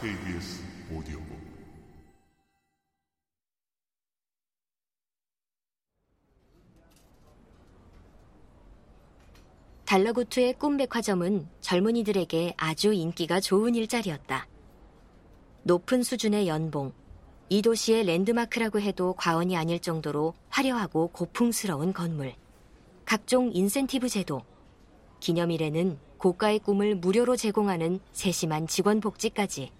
KBS 오디오북 달러구트의 꿈백화점은 젊은이들에게 아주 인기가 좋은 일자리였다. 높은 수준의 연봉, 이 도시의 랜드마크라고 해도 과언이 아닐 정도로 화려하고 고풍스러운 건물, 각종 인센티브 제도, 기념일에는 고가의 꿈을 무료로 제공하는 세심한 직원 복지까지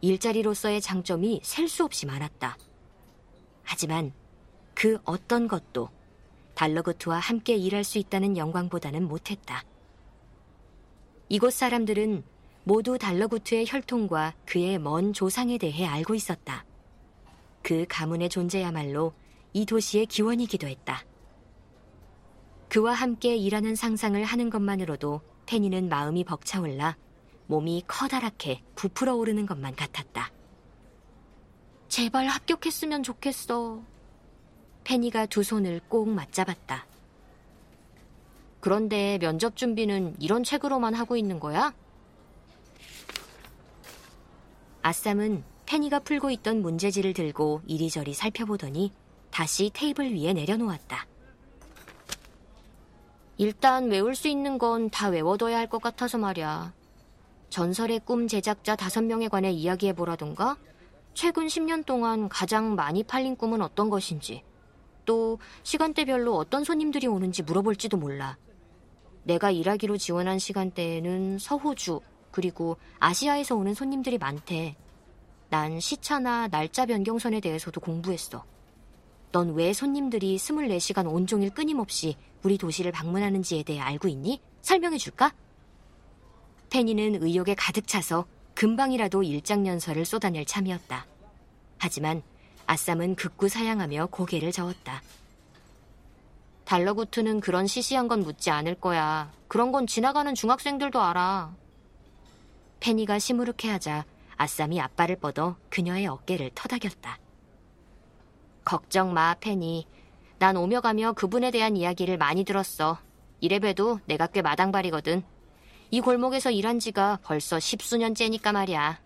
일자리로서의 장점이 셀 수 없이 많았다. 하지만 그 어떤 것도 달러구트와 함께 일할 수 있다는 영광보다는 못했다. 이곳 사람들은 모두 달러구트의 혈통과 그의 먼 조상에 대해 알고 있었다. 그 가문의 존재야말로 이 도시의 기원이기도 했다. 그와 함께 일하는 상상을 하는 것만으로도 페니는 마음이 벅차올라 몸이 커다랗게 부풀어 오르는 것만 같았다. 제발 합격했으면 좋겠어. 페니가 두 손을 꼭 맞잡았다. 그런데 면접 준비는 이런 책으로만 하고 있는 거야? 아쌈은 페니가 풀고 있던 문제지를 들고 이리저리 살펴보더니 다시 테이블 위에 내려놓았다. 일단 외울 수 있는 건 다 외워둬야 할 것 같아서 말이야. 전설의 꿈 제작자 다섯 명에 관해 이야기해보라던가, 최근 10년 동안 가장 많이 팔린 꿈은 어떤 것인지, 또 시간대별로 어떤 손님들이 오는지 물어볼지도 몰라. 내가 일하기로 지원한 시간대에는 서호주, 그리고 아시아에서 오는 손님들이 많대. 난 시차나 날짜 변경선에 대해서도 공부했어. 넌 왜 손님들이 24시간 온종일 끊임없이 우리 도시를 방문하는지에 대해 알고 있니? 설명해 줄까? 페니는 의욕에 가득 차서 금방이라도 일장연설을 쏟아낼 참이었다. 하지만 아쌈은 극구 사양하며 고개를 저었다. 달러구트는 그런 시시한 건 묻지 않을 거야. 그런 건 지나가는 중학생들도 알아. 페니가 시무룩해하자 아쌈이 앞발을 뻗어 그녀의 어깨를 터닥였다. 걱정 마, 페니. 난 오며 가며 그분에 대한 이야기를 많이 들었어. 이래봬도 내가 꽤 마당발이거든. 이 골목에서 일한 지가 벌써 십수년째니까 말이야.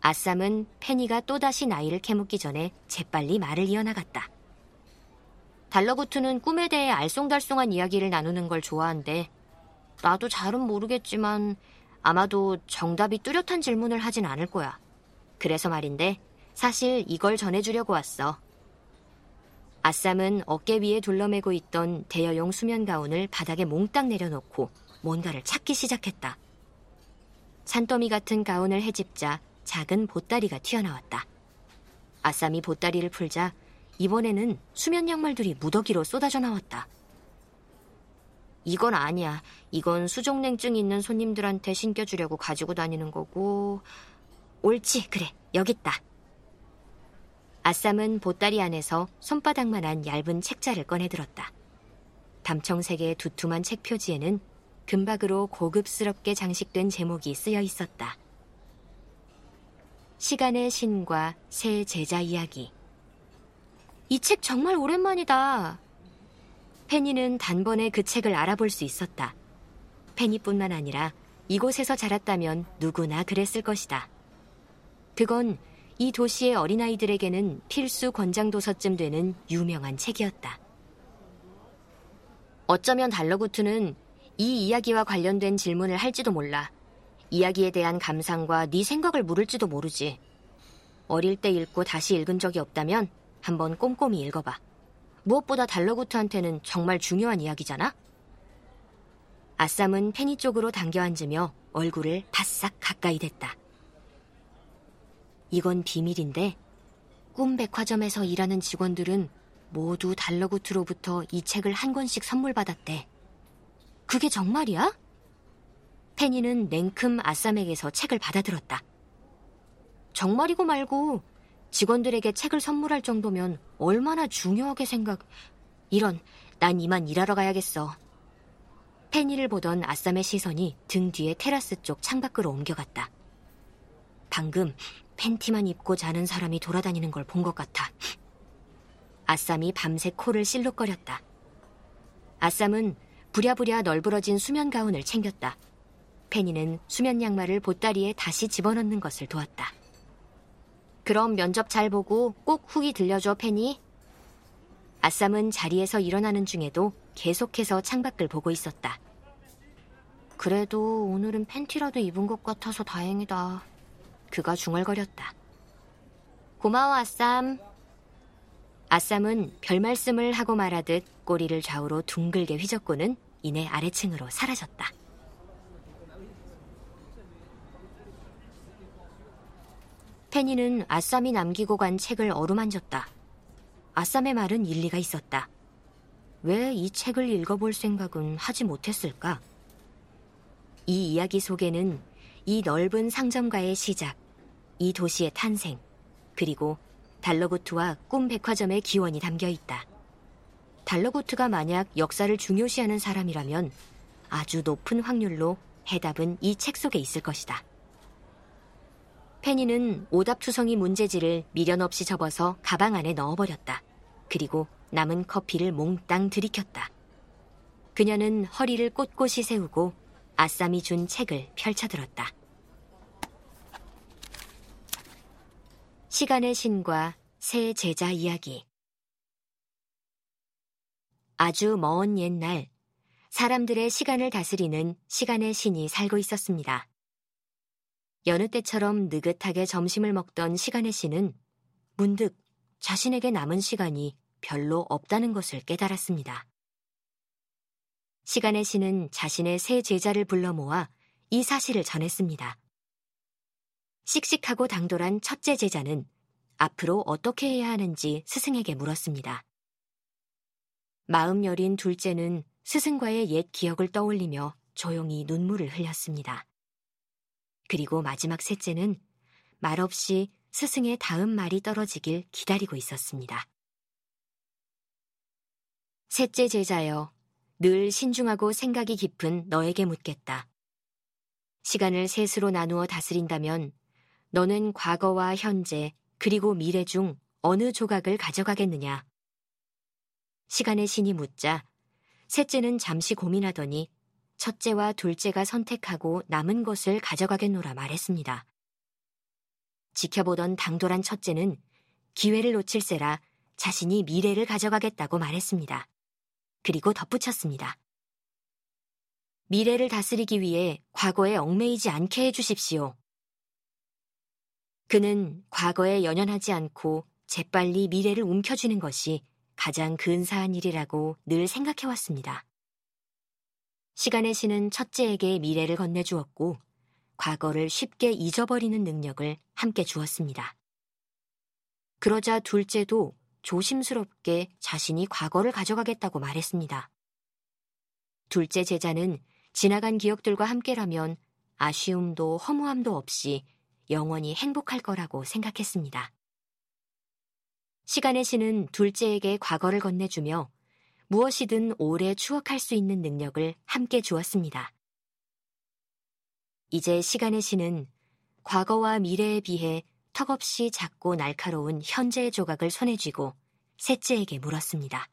아쌈은 페니가 또다시 나이를 캐묻기 전에 재빨리 말을 이어나갔다. 달러구트는 꿈에 대해 알쏭달쏭한 이야기를 나누는 걸 좋아한대. 나도 잘은 모르겠지만 아마도 정답이 뚜렷한 질문을 하진 않을 거야. 그래서 말인데 사실 이걸 전해주려고 왔어. 아쌈은 어깨 위에 둘러매고 있던 대여용 수면 가운을 바닥에 몽땅 내려놓고 뭔가를 찾기 시작했다. 산더미 같은 가운을 헤집자 작은 보따리가 튀어나왔다. 아쌈이 보따리를 풀자 이번에는 수면 양말들이 무더기로 쏟아져 나왔다. 이건 아니야. 이건 수족냉증 있는 손님들한테 신겨주려고 가지고 다니는 거고. 옳지, 그래. 여기 있다. 아쌈은 보따리 안에서 손바닥만한 얇은 책자를 꺼내들었다. 담청색의 두툼한 책 표지에는 금박으로 고급스럽게 장식된 제목이 쓰여 있었다. 시간의 신과 새 제자 이야기. 이 책 정말 오랜만이다. 페니는 단번에 그 책을 알아볼 수 있었다. 페니뿐만 아니라 이곳에서 자랐다면 누구나 그랬을 것이다. 그건 이 도시의 어린아이들에게는 필수 권장도서쯤 되는 유명한 책이었다. 어쩌면 달러구트는 이 이야기와 관련된 질문을 할지도 몰라. 이야기에 대한 감상과 네 생각을 물을지도 모르지. 어릴 때 읽고 다시 읽은 적이 없다면 한번 꼼꼼히 읽어봐. 무엇보다 달러구트한테는 정말 중요한 이야기잖아? 아쌈은 페니 쪽으로 당겨 앉으며 얼굴을 바싹 가까이 댔다. 이건 비밀인데 꿈 백화점에서 일하는 직원들은 모두 달러구트로부터 이 책을 한 권씩 선물 받았대. 그게 정말이야? 페니는 냉큼 아쌈에게서 책을 받아들었다. 정말이고 말고 직원들에게 책을 선물할 정도면 얼마나 중요하게 생각... 이런, 난 이만 일하러 가야겠어. 페니를 보던 아쌈의 시선이 등 뒤에 테라스 쪽 창밖으로 옮겨갔다. 방금 팬티만 입고 자는 사람이 돌아다니는 걸 본 것 같아. 아쌈이 밤새 코를 실룩거렸다. 아쌈은 부랴부랴 널브러진 수면 가운을 챙겼다. 페니는 수면 양말을 보따리에 다시 집어넣는 것을 도왔다. 그럼 면접 잘 보고 꼭 후기 들려줘, 페니. 아쌈은 자리에서 일어나는 중에도 계속해서 창밖을 보고 있었다. 그래도 오늘은 팬티라도 입은 것 같아서 다행이다. 그가 중얼거렸다. 고마워, 아쌈. 아쌈은 별 말씀을 하고 말하듯 꼬리를 좌우로 둥글게 휘젓고는 이내 아래층으로 사라졌다. 페니는 아쌈이 남기고 간 책을 어루만졌다. 아쌈의 말은 일리가 있었다. 왜 이 책을 읽어볼 생각은 하지 못했을까? 이 이야기 속에는 이 넓은 상점가의 시작, 이 도시의 탄생, 그리고 달러구트와 꿈 백화점의 기원이 담겨 있다. 달러구트가 만약 역사를 중요시하는 사람이라면 아주 높은 확률로 해답은 이 책 속에 있을 것이다. 페니는 오답투성이 문제지를 미련 없이 접어서 가방 안에 넣어버렸다. 그리고 남은 커피를 몽땅 들이켰다. 그녀는 허리를 꼿꼿이 세우고 아쌈이 준 책을 펼쳐들었다. 시간의 신과 새 제자 이야기 아주 먼 옛날 사람들의 시간을 다스리는 시간의 신이 살고 있었습니다. 여느 때처럼 느긋하게 점심을 먹던 시간의 신은 문득 자신에게 남은 시간이 별로 없다는 것을 깨달았습니다. 시간의 신은 자신의 새 제자를 불러 모아 이 사실을 전했습니다. 씩씩하고 당돌한 첫째 제자는 앞으로 어떻게 해야 하는지 스승에게 물었습니다. 마음 여린 둘째는 스승과의 옛 기억을 떠올리며 조용히 눈물을 흘렸습니다. 그리고 마지막 셋째는 말없이 스승의 다음 말이 떨어지길 기다리고 있었습니다. 셋째 제자여, 늘 신중하고 생각이 깊은 너에게 묻겠다. 시간을 셋으로 나누어 다스린다면 너는 과거와 현재 그리고 미래 중 어느 조각을 가져가겠느냐? 시간의 신이 묻자 셋째는 잠시 고민하더니 첫째와 둘째가 선택하고 남은 것을 가져가겠노라 말했습니다. 지켜보던 당돌한 첫째는 기회를 놓칠세라 자신이 미래를 가져가겠다고 말했습니다. 그리고 덧붙였습니다. 미래를 다스리기 위해 과거에 얽매이지 않게 해주십시오. 그는 과거에 연연하지 않고 재빨리 미래를 움켜쥐는 것이 가장 근사한 일이라고 늘 생각해왔습니다. 시간의 신은 첫째에게 미래를 건네주었고 과거를 쉽게 잊어버리는 능력을 함께 주었습니다. 그러자 둘째도 조심스럽게 자신이 과거를 가져가겠다고 말했습니다. 둘째 제자는 지나간 기억들과 함께라면 아쉬움도 허무함도 없이 영원히 행복할 거라고 생각했습니다. 시간의 신은 둘째에게 과거를 건네주며 무엇이든 오래 추억할 수 있는 능력을 함께 주었습니다. 이제 시간의 신은 과거와 미래에 비해 턱없이 작고 날카로운 현재의 조각을 손에 쥐고 셋째에게 물었습니다.